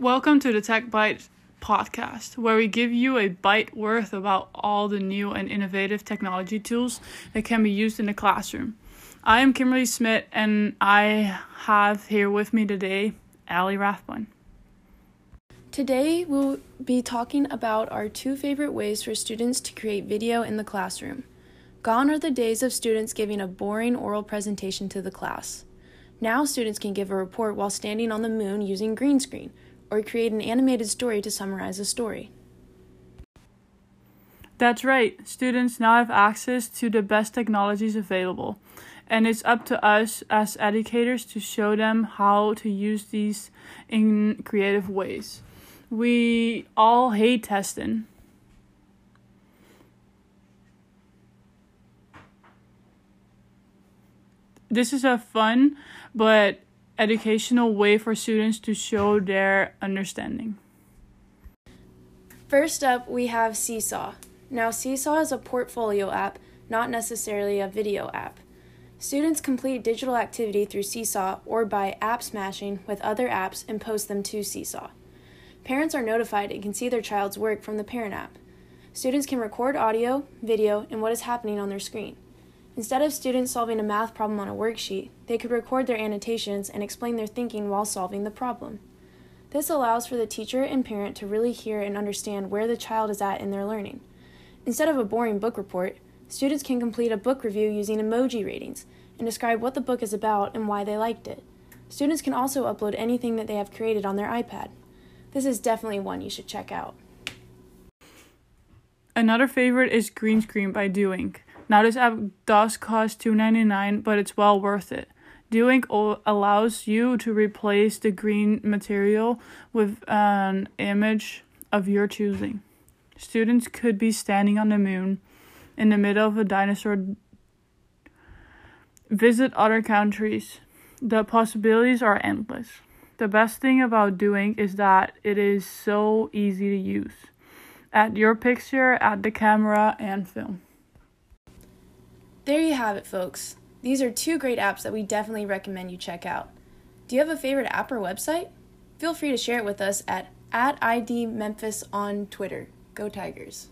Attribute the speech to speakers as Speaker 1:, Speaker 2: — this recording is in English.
Speaker 1: Welcome to the Tech Bite podcast, where we give you a bite worth about all the new and innovative technology tools that can be used in the classroom. I am Kimberly Smith, and I have here with me today Allie Rathbun.
Speaker 2: Today, we'll be talking about our two favorite ways for students to create video in the classroom. Gone are the days of students giving a boring oral presentation to the class. Now, students can give a report while standing on the moon using green screen, or create an animated story to summarize a story.
Speaker 1: That's right, students now have access to the best technologies available, and it's up to us as educators to show them how to use these in creative ways. We all hate testing. This is a fun but educational way for students to show their understanding.
Speaker 2: First up, we have Seesaw. Now, Seesaw is a portfolio app, not necessarily a video app. Students complete digital activity through Seesaw or by app smashing with other apps and post them to Seesaw. Parents are notified and can see their child's work from the parent app. Students can record audio, video, and what is happening on their screen. Instead of students solving a math problem on a worksheet, they could record their annotations and explain their thinking while solving the problem. This allows for the teacher and parent to really hear and understand where the child is at in their learning. Instead of a boring book report, students can complete a book review using emoji ratings and describe what the book is about and why they liked it. Students can also upload anything that they have created on their iPad. This is definitely one you should check out.
Speaker 1: Another favorite is Green Screen by Doink. Now this app does cost $2.99, but it's well worth it. Doink allows you to replace the green material with an image of your choosing. Students could be standing on the moon in the middle of a dinosaur. Visit other countries. The possibilities are endless. The best thing about Doink is that it is so easy to use. Add your picture, add the camera, and film.
Speaker 2: There you have it, folks. These are two great apps that we definitely recommend you check out. Do you have a favorite app or website? Feel free to share it with us at, at ID Memphis on Twitter. Go Tigers.